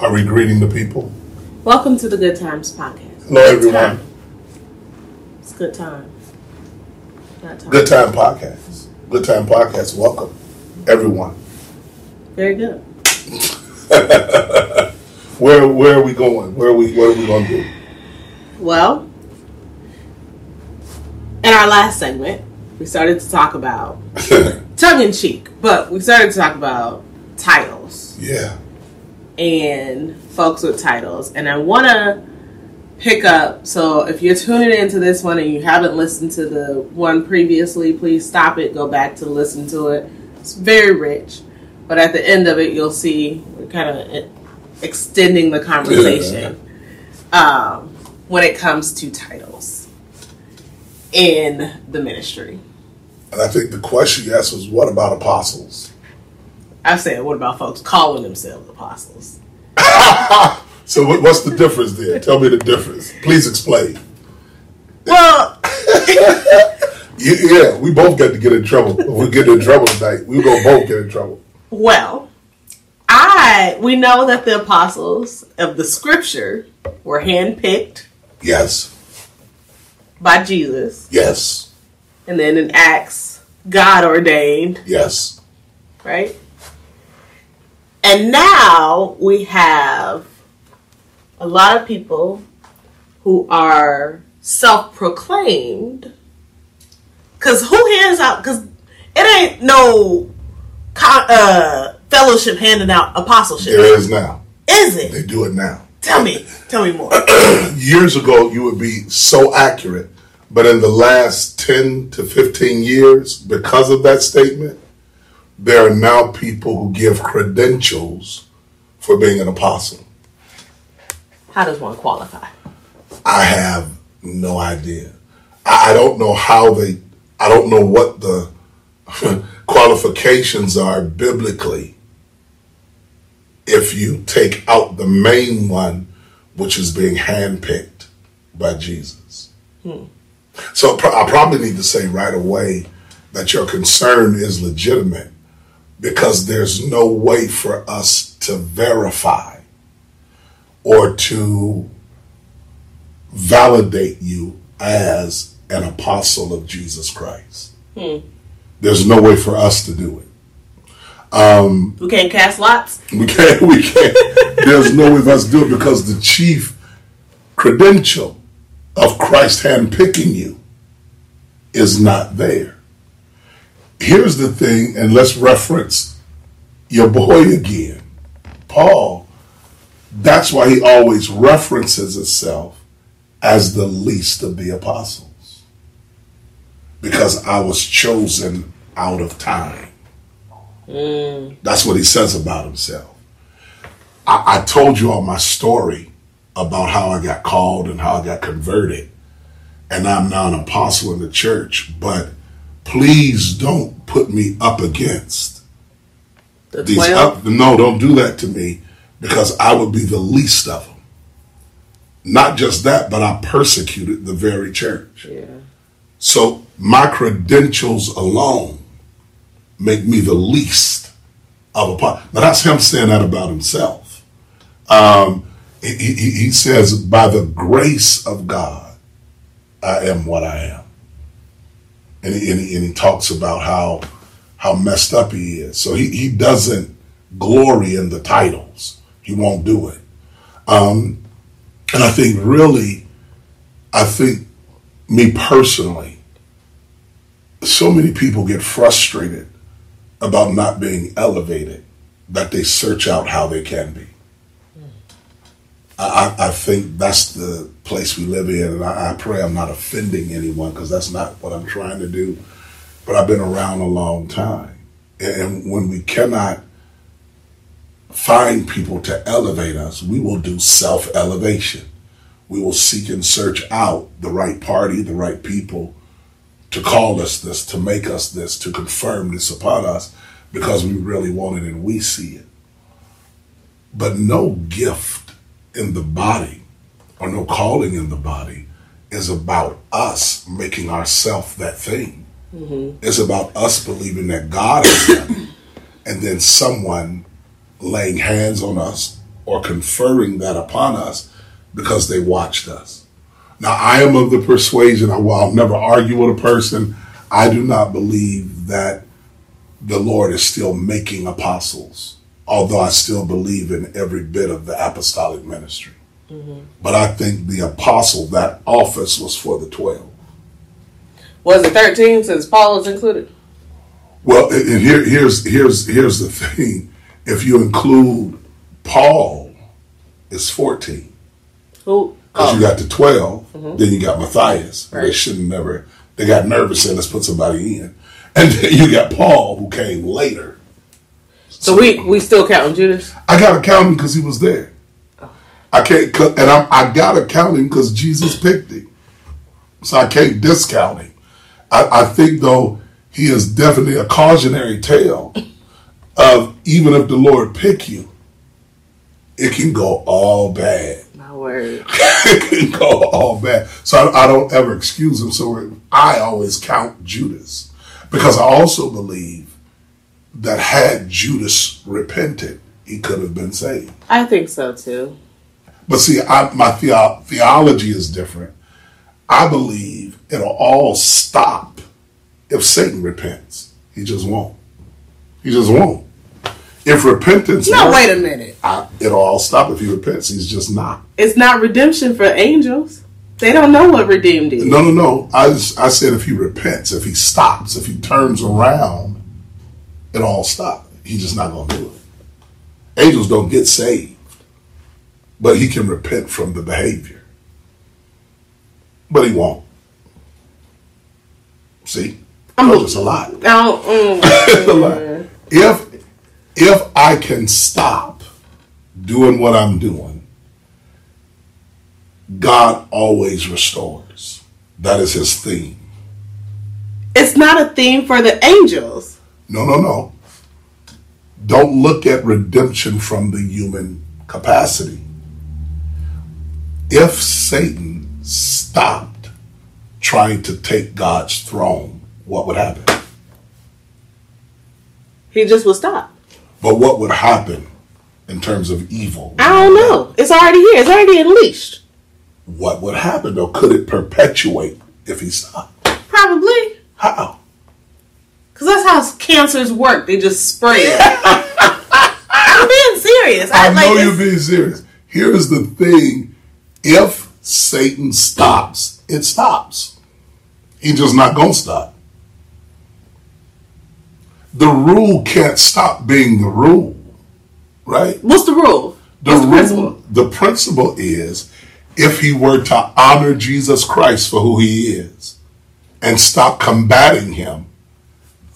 Are we greeting the people? Welcome to the Good Times podcast. Hello, Good everyone. time. It's good time. Time. Good Time Podcast. Good Time Podcast. Welcome, everyone. Very good. Where where are we going? Where are we what are we gonna do? Well, in our last segment, we started to talk about tongue in cheek, but we started to talk about titles yeah. And folks with titles. And I want to pick up. So if you're tuning into this one and you haven't listened to the one previously, please stop it, go back to listen to it. It's very rich. But at the end of it, you'll see we're kind of extending the conversation um, when it comes to titles in the ministry. And I think the question you asked was what about apostles? I said, what about folks calling themselves apostles? So what, what's the difference there? Tell me the difference. Please explain. Well, Yeah, yeah, we both got to get in trouble. If we get in trouble tonight, we're gonna both get in trouble. Well, I we know that the apostles of the scripture were handpicked Yes. by Jesus, Yes. and then in Acts, God ordained, Yes. right? And now we have a lot of people who are self-proclaimed. Cause who hands out? Cause it ain't no uh, fellowship handing out apostleship, There is now. is it? They do it now. Tell me, tell me more. years ago you would be so accurate, but in the last 10 to 15 years, because of that statement, there are now people who give credentials for being an apostle. How does one qualify? I have no idea. I, I don't know how they, I don't know what the qualifications are biblically if you take out the main one, which is being handpicked by Jesus. Hmm. So I probably need to say right away that your concern is legitimate because there's no way for us to verify or to validate you as an apostle of Jesus Christ. Hmm. There's no way for us to do it. Um, we can't cast lots. We can't. We can't. There's no way for us to do it because the chief credential of Christ handpicking you is not there. Here's the thing, and let's reference your boy again, Paul. That's why he always references himself as the least of the apostles, because I was chosen out of time. Mm. That's what he says about himself. I, I told you all my story about how I got called and how I got converted, and I'm now an apostle in the church. But please don't put me up against The these. Up, no, don't do that to me because I would be the least of them. Not just that, but I persecuted the very church. yeah. So my credentials alone make me the least of a part. Now that's him saying that about himself. Um, he, he, he says, "By the grace of God, I am what I am," and he, and he, and he talks about how how messed up he is. So he, he doesn't glory in the titles. He won't do it. Um, and I think really, I think me personally, so many people get frustrated about not being elevated that they search out how they can be. I, I think that's the place we live in, and I, I pray I'm not offending anyone because that's not what I'm trying to do. But I've been around a long time, and when we cannot find people to elevate us, we will do self elevation. We will seek and search out the right party, the right people to call us this, to make us this, to confirm this upon us because we really want it and we see it. But no gift in the body or no calling in the body is about us making ourselves that thing. Mm-hmm. It's about us believing that God is it, and then someone laying hands on us or conferring that upon us because they watched us. Now, I am of the persuasion, I'll never argue with a person, I do not believe that the Lord is still making apostles, although I still believe in every bit of the apostolic ministry. Mm-hmm. But I think the apostle, that office was for the 12. Was it 13 since Paul is included? Well, and here, here's here's here's the thing. If you include Paul, it's 14. Who? Because oh. you got the 12, mm-hmm. then you got Matthias. Right. They shouldn't never, they got nervous and let's put somebody in. And then you got Paul, who came later. So, we we still counting Judas? I got to count him because he was there. I can't, and I'm, I got to count him because Jesus picked him. So I can't discount him. I, I think, though, he is definitely a cautionary tale of even if the Lord pick you, it can go all bad. My word. it can go all bad. So I, I don't ever excuse him. So I always count Judas because I also believe that had Judas repented, he could have been saved. I think so too. But see, I, my theo- theology is different. I believe it'll all stop if Satan repents. He just won't. He just won't. If repentance. No, wait a minute. I, it'll all stop if he repents. He's just not. It's not redemption for angels. They don't know what redeemed is. No, no, no. I just, I said if he repents, if he stops, if he turns around, it all stop. He's just not going to do it. Angels don't get saved, but he can repent from the behavior. But he won't. See, I'm just a lot. Oh, mm, if if I can stop doing what I'm doing God always restores. That is his theme. It's not a theme for the angels. No, no, no. Don't look at redemption from the human capacity. If Satan stopped trying to take God's throne, what would happen? He just would stop. But what would happen in terms of evil? I don't know. It's already here. It's already unleashed what would happen though? Could it perpetuate if he stopped? Probably. How? Because that's how cancers work. They just spread. I'm being serious. I, I know like you're being serious. Here's the thing if Satan stops, it stops. He's just not going to stop. The rule can't stop being the rule, right? What's the rule? The What's rule, the principle? the principle is if he were to honor Jesus Christ for who he is and stop combating him,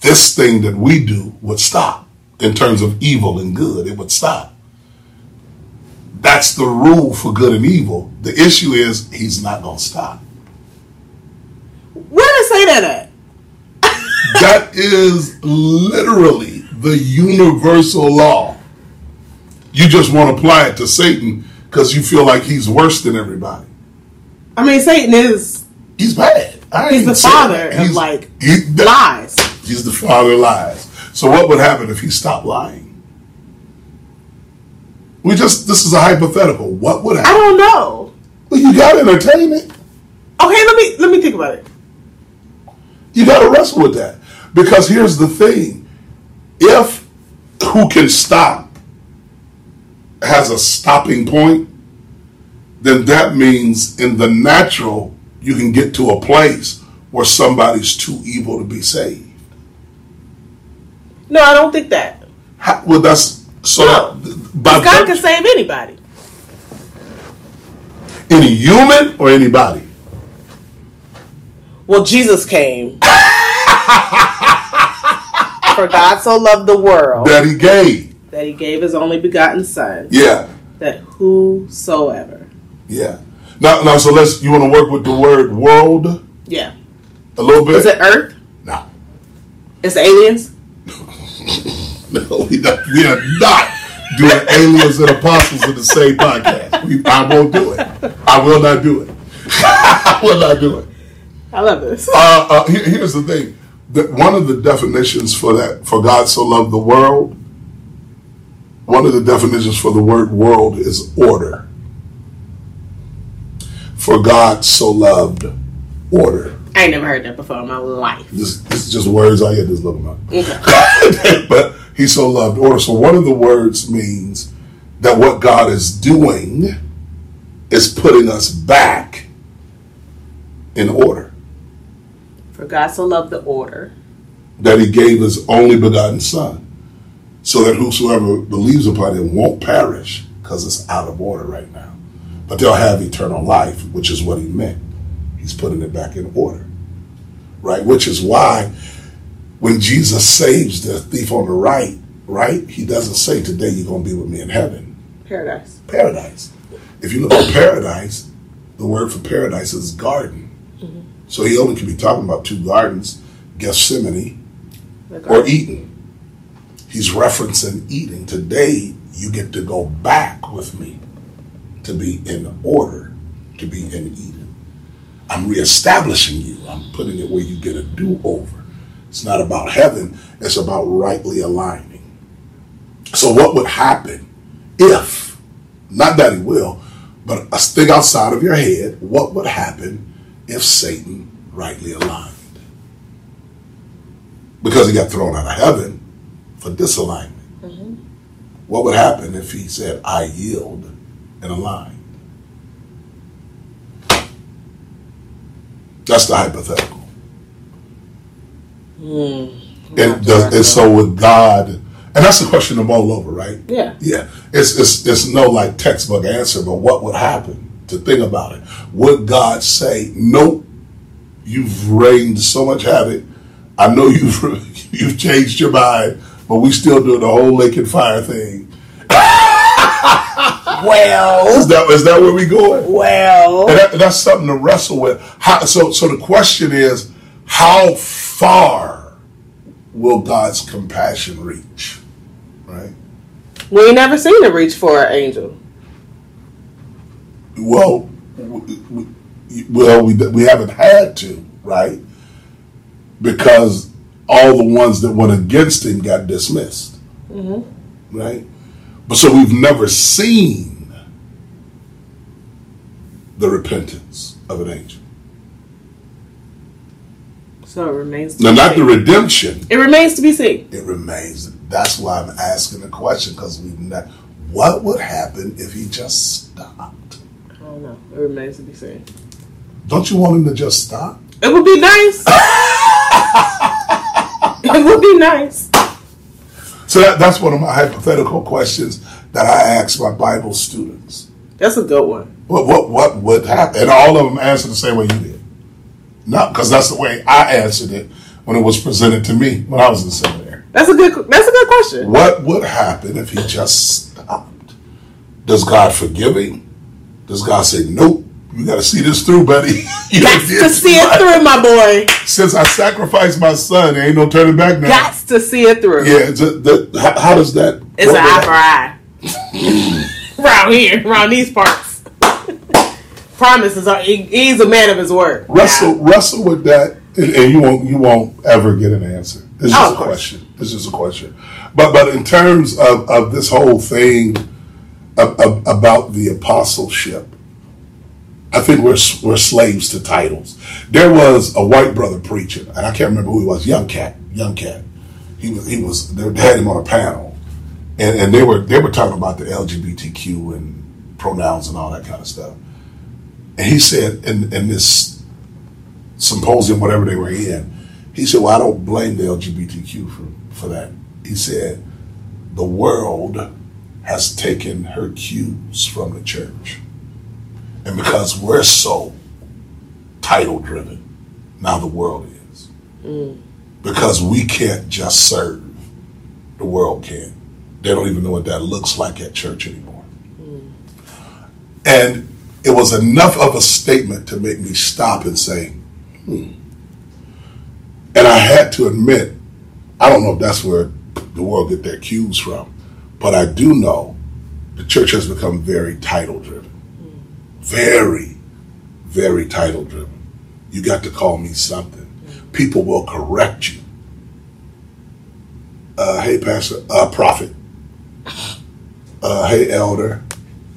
this thing that we do would stop in terms of evil and good. It would stop. That's the rule for good and evil. The issue is he's not going to stop. Where did I say that at? that is literally the universal law. You just want to apply it to Satan because you feel like he's worse than everybody. I mean, Satan is. He's bad. he's the father he's, of like he, lies. He's the father of lies. So what would happen if he stopped lying? We just this is a hypothetical. What would happen? I don't know. Well, you got entertainment. Okay, let me let me think about it. You got to wrestle with that because here's the thing: if who can stop has a stopping point, then that means in the natural, you can get to a place where somebody's too evil to be saved. No, I don't think that. How, well, that's so. No. God that, can save anybody. Any human or anybody? Well, Jesus came. For God so loved the world that he gave that he gave his only begotten son. Yeah. That whosoever. Yeah. Now, now, so let's. You want to work with the word world? Yeah. A little bit. Is it Earth? No. It's aliens. no, we, not, we are not doing aliens and apostles in the same podcast. We, I won't do it. I will not do it. I will not do it. I love this. Uh, uh, here, here's the thing: that one of the definitions for that, for God so loved the world, one of the definitions for the word world is order. For God so loved order. I ain't never heard that before in my life. This, this is just words I get this looking up. Okay. but he's so loved order. So one of the words means that what God is doing is putting us back in order. For God so loved the order. That he gave his only begotten son. So that whosoever believes upon him won't perish, because it's out of order right now. But they'll have eternal life, which is what he meant. He's putting it back in order. Right? Which is why when Jesus saves the thief on the right, right, he doesn't say, Today you're going to be with me in heaven. Paradise. Paradise. If you look at paradise, the word for paradise is garden. Mm-hmm. So he only can be talking about two gardens Gethsemane or Eden. He's referencing Eden. Today, you get to go back with me to be in order, to be in Eden. I'm reestablishing you. I'm putting it where you get a do over. It's not about heaven, it's about rightly aligning. So, what would happen if, not that he will, but a thing outside of your head, what would happen if Satan rightly aligned? Because he got thrown out of heaven for disalignment. Mm-hmm. What would happen if he said, I yield and align? That's the hypothetical. Mm, and, does, and so with God, and that's the question of all over, right? Yeah. Yeah. It's, it's, it's no like textbook answer, but what would happen? To think about it. Would God say, nope, you've reigned so much havoc. I know you've, you've changed your mind, but we still do the whole lake and fire thing. Well, is that is that where we going? Well, and that, that's something to wrestle with. How, so, so the question is, how far will God's compassion reach? Right. We ain't never seen it reach for an angel. Well, well, we we haven't had to, right? Because all the ones that went against him got dismissed. Mm-hmm. Right? But so we've never seen the repentance of an angel. So it remains. now, not the redemption. It remains to be seen. It remains. That's why I'm asking the question because we've not. What would happen if he just stopped? I don't know. It remains to be seen. Don't you want him to just stop? It would be nice. it would be nice. So that, that's one of my hypothetical questions that I ask my Bible students. That's a good one. What what what would happen? And all of them answered the same way you did. Not because that's the way I answered it when it was presented to me when I was in seminary. That's a good. That's a good question. What would happen if he just stopped? Does God forgive him? Does God say, "Nope, you got to see this through, buddy. you got to see it through, my boy. Since I sacrificed my son, there ain't no turning back now. Got to see it through. Yeah, a, the, how, how, does that? It's an eye for eye. around here, around these parts. Promises are. He, he's a man of his word. Wrestle, yeah. wrestle with that, and, you won't, you won't ever get an answer. It's just oh, a question. It's just a question. But, but in terms of, of this whole thing of, of, about the apostleship I think we're, we're slaves to titles. There was a white brother preaching, and I can't remember who he was. Young cat, young cat. He was he was. They had him on a panel, and, and they were they were talking about the LGBTQ and pronouns and all that kind of stuff. And he said in in this symposium, whatever they were in, he said, "Well, I don't blame the LGBTQ for for that." He said, "The world has taken her cues from the church." And because we're so title driven, now the world is. Mm. Because we can't just serve, the world can. They don't even know what that looks like at church anymore. Mm. And it was enough of a statement to make me stop and say, hmm. And I had to admit, I don't know if that's where the world get their cues from, but I do know the church has become very title driven very, very title driven. You got to call me something. People will correct you. Uh, hey, Pastor, uh, prophet. Uh, hey elder,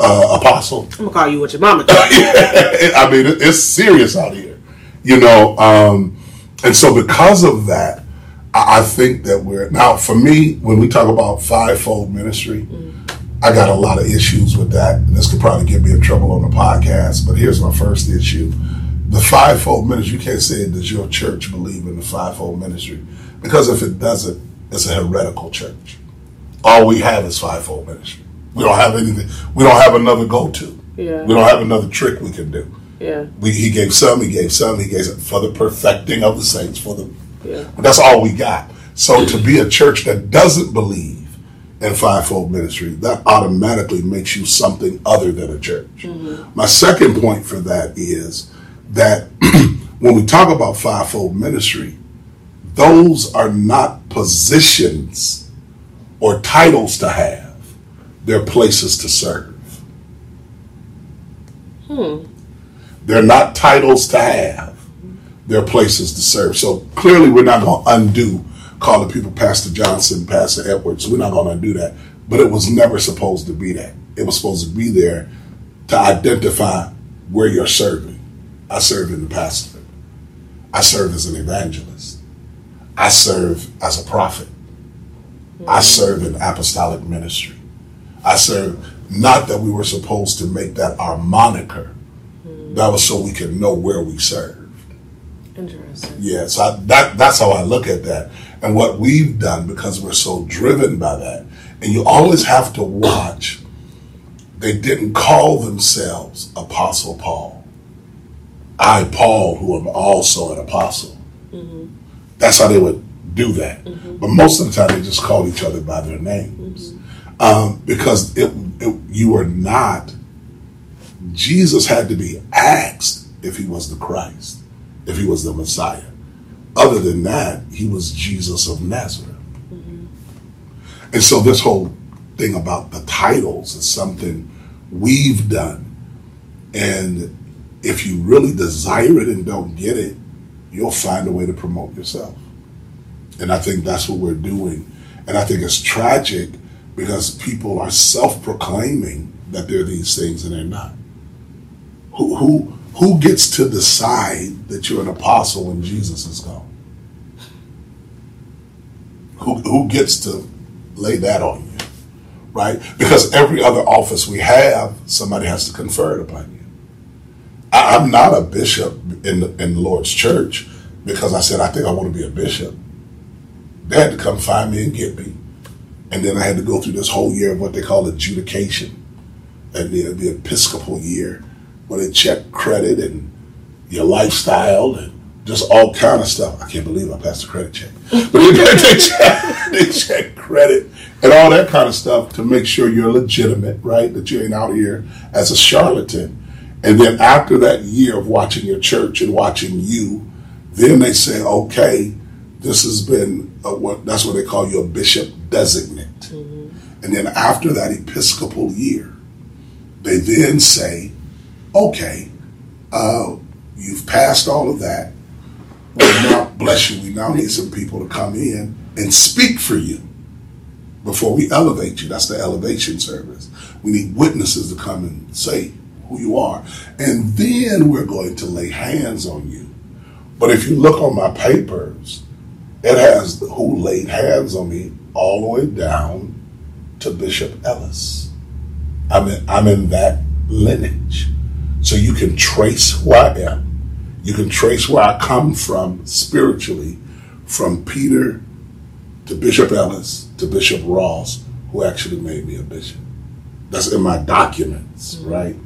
uh, apostle. I'm gonna call you what your mama. Does. I mean, it's serious out here, you know. Um, and so, because of that, I, I think that we're now. For me, when we talk about fivefold ministry, I got a lot of issues with that. And this could probably get me in trouble on the podcast. But here's my first issue: the fivefold ministry. You can't say does your church believe in the fivefold ministry because if it doesn't, it's a heretical church. All we have is fivefold ministry. We don't have anything. We don't have another go-to. Yeah. We don't have another trick we can do. Yeah. We, he gave some, he gave some, he gave some for the perfecting of the saints. For the, Yeah. that's all we got. So to be a church that doesn't believe in fivefold ministry, that automatically makes you something other than a church. Mm-hmm. My second point for that is that when we talk about fivefold ministry, those are not positions or titles to have; they're places to serve. Hmm. They're not titles to have. They're places to serve. So clearly, we're not going to undo calling people Pastor Johnson, Pastor Edwards. We're not going to undo that. But it was never supposed to be that. It was supposed to be there to identify where you're serving. I serve in the pastor. I serve as an evangelist. I serve as a prophet. I serve in apostolic ministry. I serve not that we were supposed to make that our moniker. That was so we could know where we serve. Interesting. Yeah, so I, that that's how I look at that. And what we've done because we're so driven by that. And you always have to watch. They didn't call themselves Apostle Paul. I, Paul, who am also an apostle. Mm-hmm. That's how they would do that. Mm-hmm. But most of the time, they just called each other by their names mm-hmm. um, because it, it, you were not. Jesus had to be asked if he was the Christ, if he was the Messiah. Other than that, he was Jesus of Nazareth. Mm-hmm. And so, this whole thing about the titles is something we've done. And if you really desire it and don't get it, you'll find a way to promote yourself. And I think that's what we're doing. And I think it's tragic because people are self proclaiming that they're these things and they're not. Who, who, who gets to decide that you're an apostle when Jesus is gone? Who, who gets to lay that on you? Right? Because every other office we have, somebody has to confer it upon you. I, I'm not a bishop in in the Lord's church because I said, I think I want to be a bishop. They had to come find me and get me. And then I had to go through this whole year of what they call adjudication and the, the Episcopal year, where they check credit and your lifestyle and just all kind of stuff. I can't believe I passed the credit check. But they, they, check, they check credit and all that kind of stuff to make sure you're legitimate, right? That you ain't out here as a charlatan. And then after that year of watching your church and watching you, then they say, okay, this has been a, what that's what they call you a bishop designate. And then after that Episcopal year, they then say, okay, uh, you've passed all of that. Now, bless you, we now need some people to come in and speak for you before we elevate you. That's the elevation service. We need witnesses to come and say who you are. And then we're going to lay hands on you. But if you look on my papers, it has who laid hands on me all the way down to Bishop Ellis. I'm in, I'm in that lineage. So you can trace who I am. You can trace where I come from spiritually, from Peter to Bishop Ellis to Bishop Ross, who actually made me a bishop. That's in my documents, right?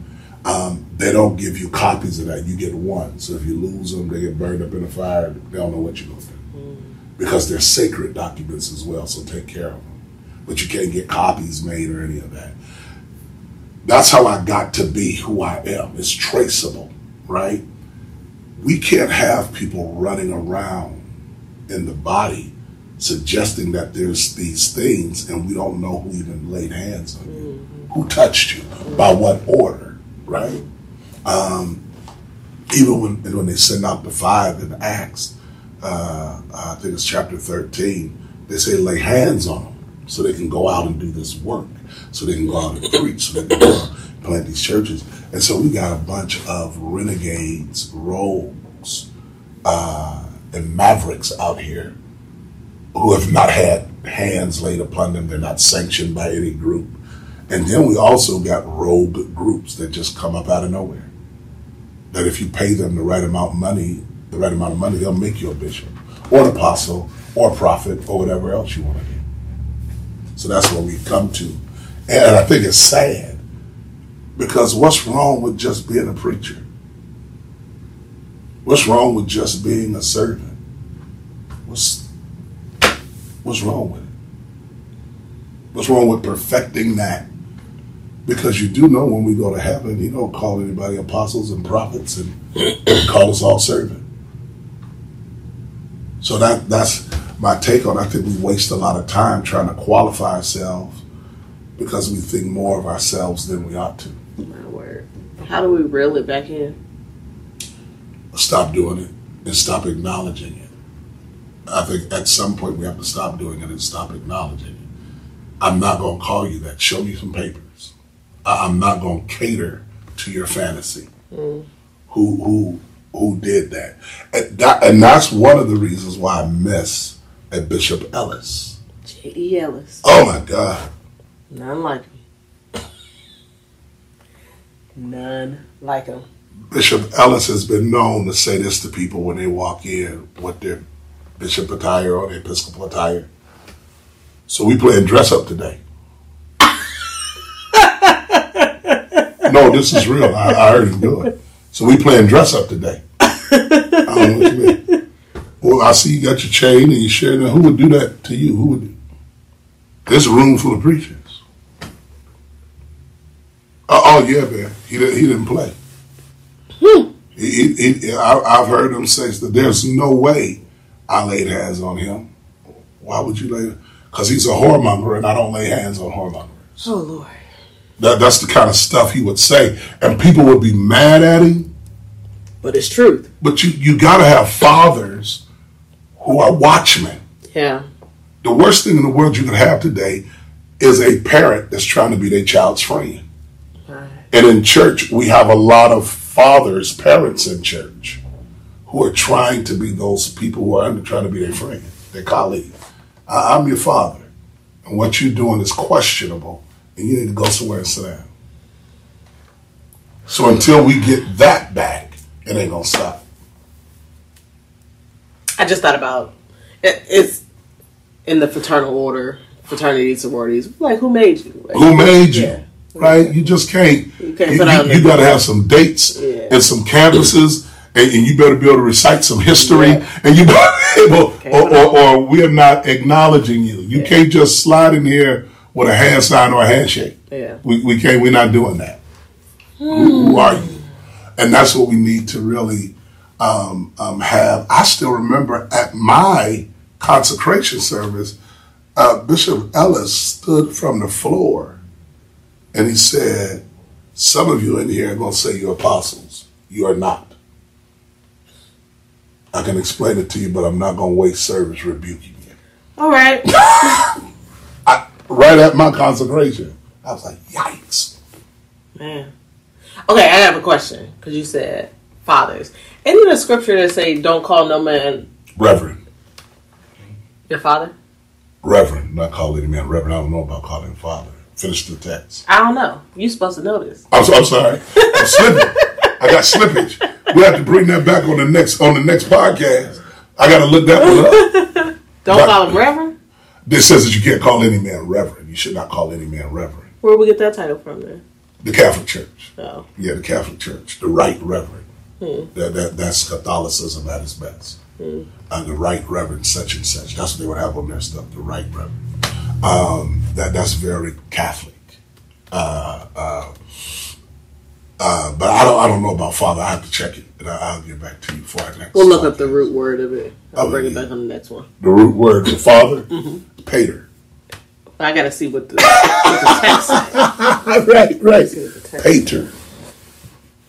Um, they don't give you copies of that. You get one. So if you lose them, they get burned up in a fire. They don't know what you're going to do because they're sacred documents as well. So take care of them. But you can't get copies made or any of that. That's how I got to be who I am. It's traceable, right? We can't have people running around in the body suggesting that there's these things and we don't know who even laid hands on you, who touched you, by what order, right? Um, even when when they send out the five in Acts, uh, I think it's chapter thirteen, they say lay hands on them. so they can go out and do this work, so they can go out and preach, so they can go out and plant these churches. And so we got a bunch of renegades, rogues, uh, and mavericks out here who have not had hands laid upon them. They're not sanctioned by any group. And then we also got rogue groups that just come up out of nowhere. That if you pay them the right amount of money, the right amount of money, they'll make you a bishop or an apostle or a prophet or whatever else you want to be. So that's what we've come to. And I think it's sad because what's wrong with just being a preacher? What's wrong with just being a servant? What's what's wrong with it? What's wrong with perfecting that? Because you do know when we go to heaven, he don't call anybody apostles and prophets and call us all servant. So that that's my take on. it. I think we waste a lot of time trying to qualify ourselves because we think more of ourselves than we ought to. My word. How do we reel it back in? Stop doing it and stop acknowledging it. I think at some point we have to stop doing it and stop acknowledging it. I'm not going to call you that. Show me some papers. I- I'm not going to cater to your fantasy. Mm. Who who who did that? And, that? and that's one of the reasons why I miss a Bishop Ellis. J.E. Ellis. Oh my God. None like him. None like him. Bishop Ellis has been known to say this to people when they walk in with their bishop attire or their episcopal attire. So we playing dress up today. no, this is real. I, I heard him do it. So we playing dress up today. I don't know what you mean. Well, I see you got your chain and you sharing it. Who would do that to you? Who would? There's a room full of preachers. Oh, oh yeah, man. He didn't. He didn't play. Hmm. He, he, he, I, I've heard him say that there's no way I laid hands on him. Why would you lay? Because he's a whoremonger, and I don't lay hands on whoremongers. Oh Lord. That, that's the kind of stuff he would say, and people would be mad at him. But it's truth. But you you got to have fathers who are watchmen. Yeah. The worst thing in the world you could have today is a parent that's trying to be their child's friend. Right. And in church, we have a lot of fathers, parents in church, who are trying to be those people who are trying to be their friend, their colleague. I, I'm your father, and what you're doing is questionable, and you need to go somewhere and sit down. So until we get that back, it ain't gonna stop. I just thought about it, it's in the fraternal order, fraternities, sororities. Like, who made you? Like, Who made you? Yeah. Right? You just can't. You can't You, put out you, the- got to have some dates Yeah. and some canvases, and, and you better be able to recite some history. Yeah. And you better be able, or, or, or we're not acknowledging you. You can't just slide in here with a hand sign or a handshake. Yeah. We, we can't. We're not doing that. Who, who are you? And that's what we need to really um, um, have. I still remember at my consecration service, uh, Bishop Ellis stood from the floor and he said, Some of you in here are going to say you're apostles. You are not. I can explain it to you, but I'm not going to waste service rebuking you. All right. Right at my consecration, I was like, Yikes. Man. Okay, I have a question because you said fathers. Isn't the scripture that say don't call no man Reverend. your father? Reverend. Not calling any man Reverend. I don't know about calling father. Finish the text. I don't know. You're supposed to know this. I'm, so, I'm sorry. I'm slipping. I got slippage. We have to bring that back on the next on the next podcast. I got to look that one up. Don't call him reverend. This says that you can't call any man reverend. You should not call any man reverend. Where we get that title from then? The Catholic Church. Oh, Yeah, the Catholic Church. The right reverend. Hmm. That, that that's Catholicism at its best. Hmm. Uh, the right reverend such and such. That's what they would have on their stuff. The right reverend. Um, that that's very Catholic. Uh, uh, uh, but I don't I don't know about father. I have to check it, and I, I'll get back to you before I next. we'll look up the root word of it. I'll Oh, bring it back on the next one. The root word for father, Pater. I gotta see what the, what the text says. right, right. See what the text Pater.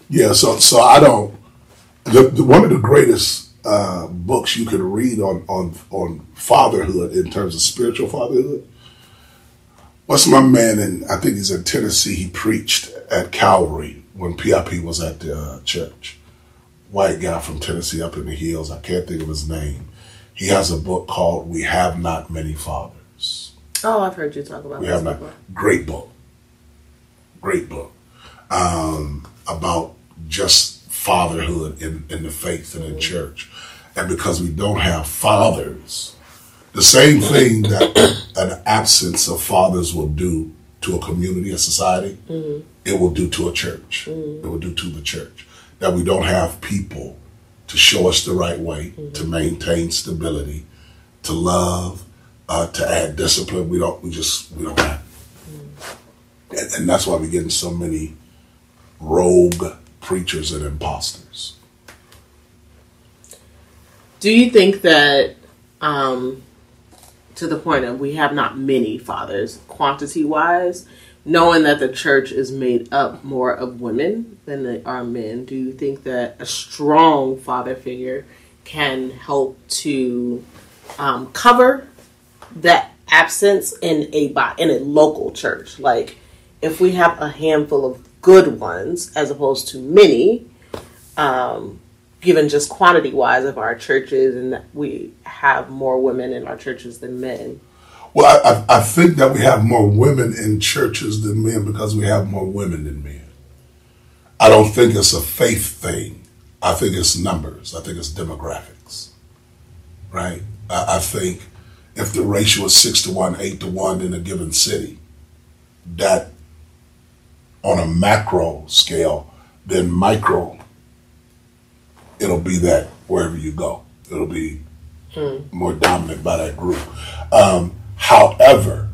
Yeah, so so I don't. The, the, one of the greatest uh, books you could read on on on fatherhood in terms of spiritual fatherhood What's my man in, I think he's in Tennessee, he preached at Calvary when PIP was at the uh, church. White guy from Tennessee up in the hills. I can't think of his name. He has a book called We Have Not Many Fathers. Oh, I've heard you talk about We this have not. before. Great book. Great book. Um, about just fatherhood in, in the faith and in mm-hmm. church. And because we don't have fathers, the same thing that an absence of fathers will do to a community, a society, mm-hmm. it will do to a church. Mm-hmm. It will do to the church. That we don't have people to show us the right way, to maintain stability, to love, uh, to add discipline. We don't. We just we don't have. And, and that's why we're getting so many rogue preachers and imposters. Do you think that, um, to the point of we have not many fathers, quantity wise, knowing that the church is made up more of women than they are men, do you think that a strong father figure can help to um, cover that absence in a in a local church? Like, if we have a handful of good ones as opposed to many, um, given just quantity wise of our churches and that we have more women in our churches than men. Well, I, I, think that we have more women in churches than men because we have more women than men. I don't think it's a faith thing. I think it's numbers. I think it's demographics. Right? I, I think if the ratio is six to one, eight to one in a given city, that on a macro scale, then micro, it'll be that wherever you go. It'll be more dominant by that group. Um, however,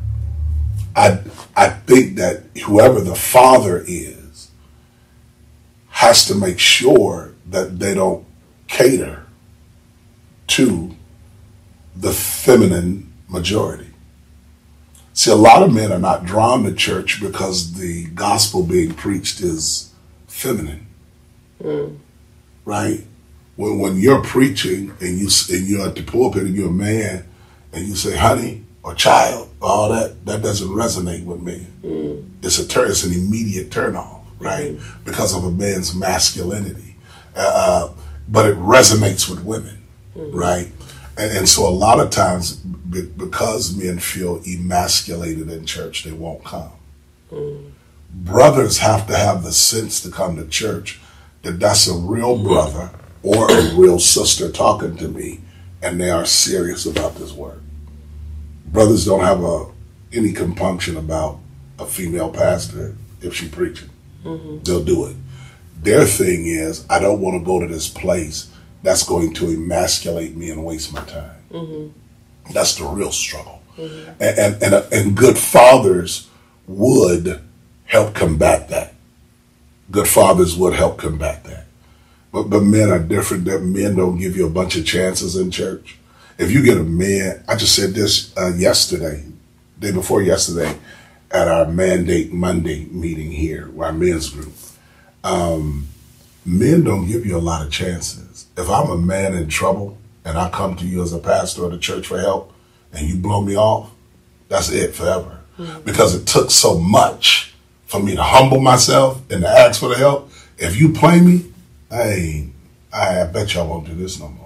I I think that whoever the father is has to make sure that they don't cater to the feminine majority. See, a lot of men are not drawn to church because the gospel being preached is feminine, mm. right? When when you're preaching and you and you're at the pulpit and you're a man and you say "honey" or "child," all that that doesn't resonate with me. Mm. It's a turn. It's an immediate turn off, right? Mm-hmm. Because of a man's masculinity, uh, uh but it resonates with women, mm-hmm. right? And, and so a lot of times, be- because men feel emasculated in church, they won't come. Mm. Brothers have to have the sense to come to church that that's a real mm-hmm. brother or a real sister talking to me, and they are serious about this work. Brothers don't have a any compunction about a female pastor if she preaching. Mm-hmm. They'll do it. Their thing is, I don't want to go to this place that's going to emasculate me and waste my time. Mm-hmm. That's the real struggle. Mm-hmm. And, and, and, and good fathers would help combat that. Good fathers would help combat that. But, but men are different. That men don't give you a bunch of chances in church. If you get a man, I just said this uh, yesterday, day before yesterday, at our Mandate Monday meeting here, our men's group. Um, men don't give you a lot of chances. If I'm a man in trouble and I come to you as a pastor of the church for help and you blow me off, that's it forever. Because it took so much for me to humble myself and to ask for the help. If you play me, I ain't, I, I bet y'all won't do this no more.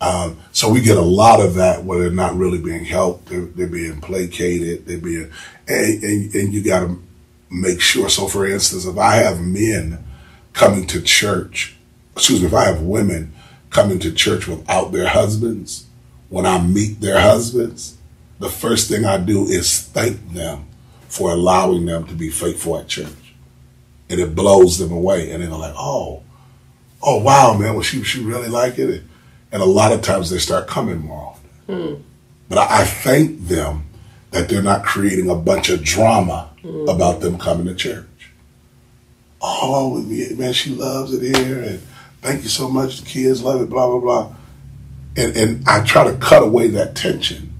Um, so we get a lot of that where they're not really being helped. They're, they're being placated. They're being, and, and, and you got to make sure. So, for instance, if I have men coming to church, excuse me, if I have women coming to church without their husbands, when I meet their husbands, the first thing I do is thank them for allowing them to be faithful at church. And it blows them away. And they're like, oh, oh, wow, man, well, she, she really like it. And a lot of times they start coming more often. Hmm. But I, I thank them that they're not creating a bunch of drama hmm. about them coming to church. Oh, man, she loves it here. And thank you so much. The kids love it, blah, blah, blah. And, and I try to cut away that tension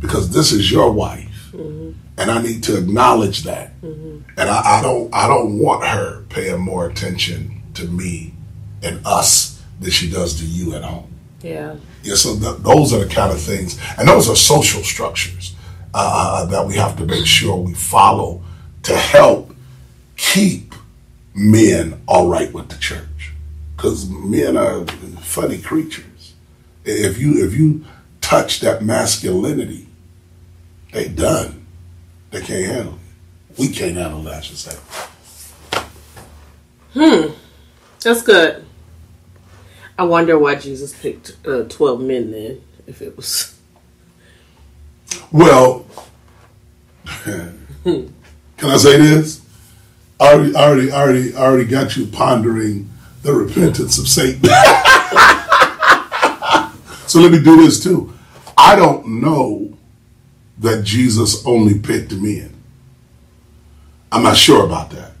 because this is your wife. Mm-hmm. And I need to acknowledge that. Mm-hmm. And I, I don't I don't want her paying more attention to me and us than she does to you at home. Yeah. Yeah, so th- those are the kind of things, and those are social structures. uh, that we have to make sure we follow to help keep men all right with the church. Because men are funny creatures. If you if you touch that masculinity, they done. They can't handle it. We can't handle that, I should say. Hmm. That's good. I wonder why Jesus picked uh, 12 men then, if it was. Well, can I say this? I already, already, already, already got you pondering the repentance of Satan. so let me do this too. I don't know that Jesus only picked men. I'm not sure about that.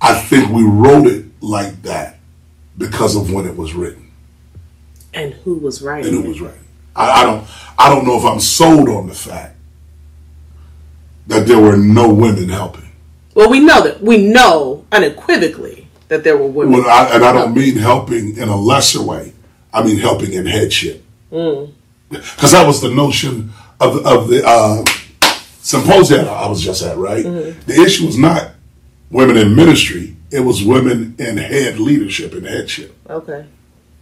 I think we wrote it like that because of when it was written. And who was writing? And who was writing. I, I don't I don't know if I'm sold on the fact that there were no women helping. Well, we know that we know unequivocally that there were women. Well, I, and I don't mean helping in a lesser way. I mean helping in headship. Because mm. that was the notion of of the uh, symposium I was just at. Right. Mm-hmm. The issue was not women in ministry; it was women in head leadership and headship. Okay.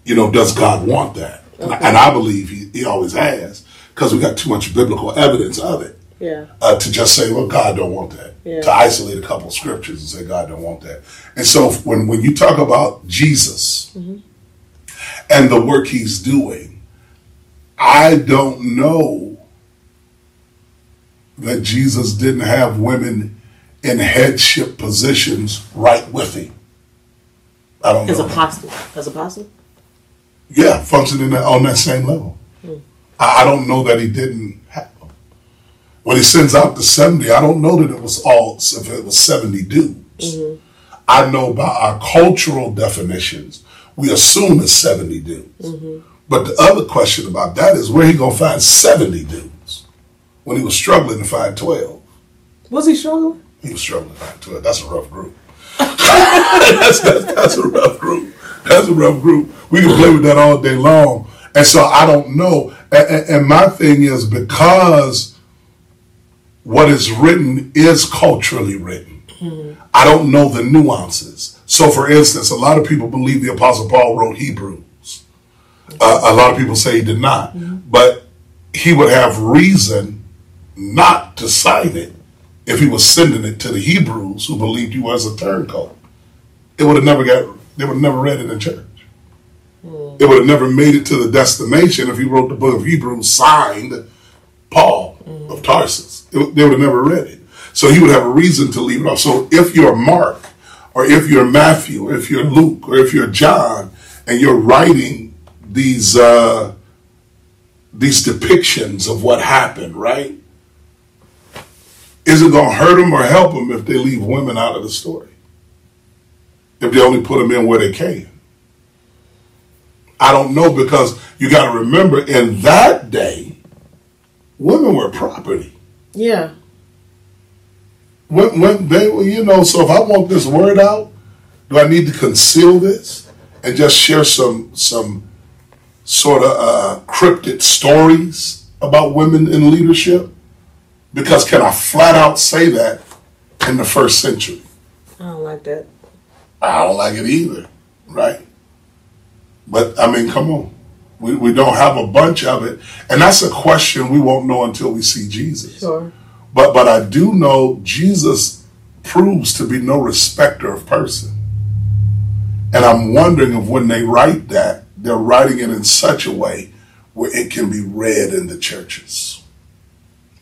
You know, does God want that? Okay. And, I, believe he, he always has because we got too much biblical evidence of it. Yeah. Uh, to just say, well, God don't want that. Yeah. To isolate a couple of scriptures and say God don't want that. And so when when you talk about Jesus mm-hmm. and the work He's doing, I don't know that Jesus didn't have women in headship positions right with him. I don't as know. As apostle. As apostle? Yeah, functioning on that same level. Hmm. I, I, don't know that he didn't have. When he sends out the 70, I don't know that it was all, if it was 70 dudes. Mm-hmm. I know by our cultural definitions, we assume it's 70 dudes. Mm-hmm. But the other question about that is where he going to find 70 dudes when he was struggling to find 12. Was he struggling? He was struggling to find 12. That's a rough group. that's, that's, that's a rough group. That's a rough group. We can play with that all day long. And so I don't know. And, and my thing is because what is written is culturally written. Mm-hmm. I don't know the nuances. So, for instance, a lot of people believe the Apostle Paul wrote Hebrews. Uh, a lot of people say he did not. Mm-hmm. But he would have reason not to sign it if he was sending it to the Hebrews who believed he was a turncoat. It would have never got they would have never read it in church. Mm. It would have never made it to the destination if he wrote the book of Hebrews signed Paul mm. of Tarsus. It, they would have never read it. So he would have a reason to leave it off. So if you're Mark, or if you're Matthew, or if you're Luke, or if you're John, and you're writing these uh, these depictions of what happened, right? Is it going to hurt them or help them if they leave women out of the story? if they only put them in where they can. I don't know because you got to remember in that day, women were property. Yeah. When, when they were, you know, so if I want this word out, do I need to conceal this and just share some some sort of uh, cryptic stories about women in leadership? Because can I flat out say that in the first century? I don't like that. I don't like it either, right? But I mean, come on. We, we don't have a bunch of it. And that's a question we won't know until we see Jesus. Sure. But but I do know Jesus proves to be no respecter of person. And I'm wondering if when they write that, they're writing it in such a way where it can be read in the churches,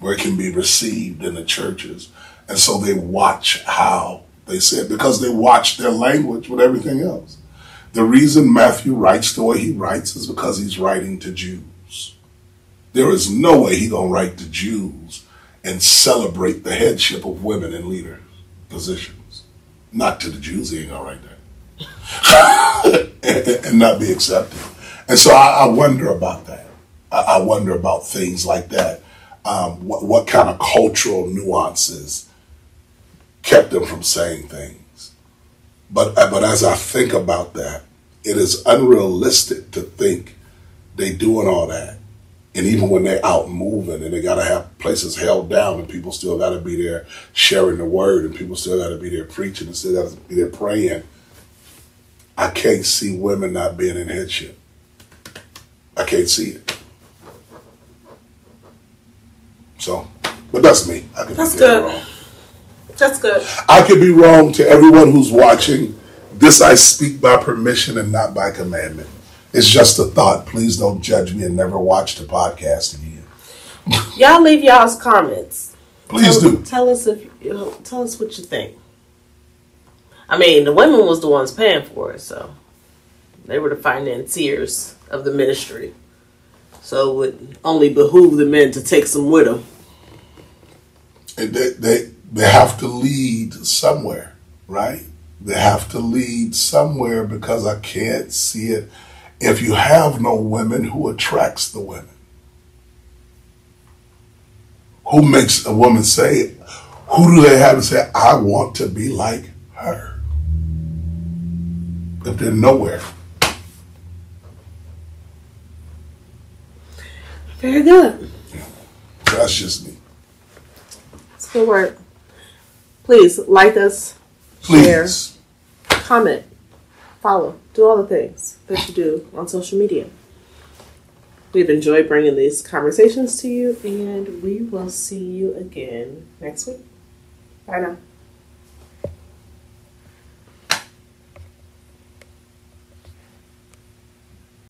where it can be received in the churches. And so they watch how they said, because they watch their language with everything else. The reason Matthew writes the way he writes is because he's writing to Jews. There is no way he's going to write to Jews and celebrate the headship of women in leader positions. Not to the Jews, he ain't to write that. and, and, not be accepted. And so I, I wonder about that. I, I, wonder about things like that. Um, what, what kind of cultural nuances kept them from saying things. But, but as I think about that, it is unrealistic to think they doing all that And even when they're out moving and they got to have places held down and people still got to be there sharing the word and people still got to be there preaching and still got to be there praying, I can't see women not being in headship. I can't see it. So, but that's me. I could That's be good. wrong. That's good. I could be wrong to everyone who's watching. This I speak by permission and not by commandment. It's just a thought. Please don't judge me and never watch the podcast again. Y'all leave y'all's comments. Please tell, do. Tell us if tell us what you think. I mean, the women was the ones paying for it, so they were the financiers of the ministry. So it would only behoove the men to take some with them. And They, they, they have to lead somewhere, right? They have to lead somewhere because I can't see it if you have no women who attracts the women. Who makes a woman say, who do they have to say, I want to be like her? If they're nowhere. Very good. That's just me. It's good work. Please like us, share, Please. comment, follow, do all the things that you do on social media. We've enjoyed bringing these conversations to you, and we will see you again next week. Bye now.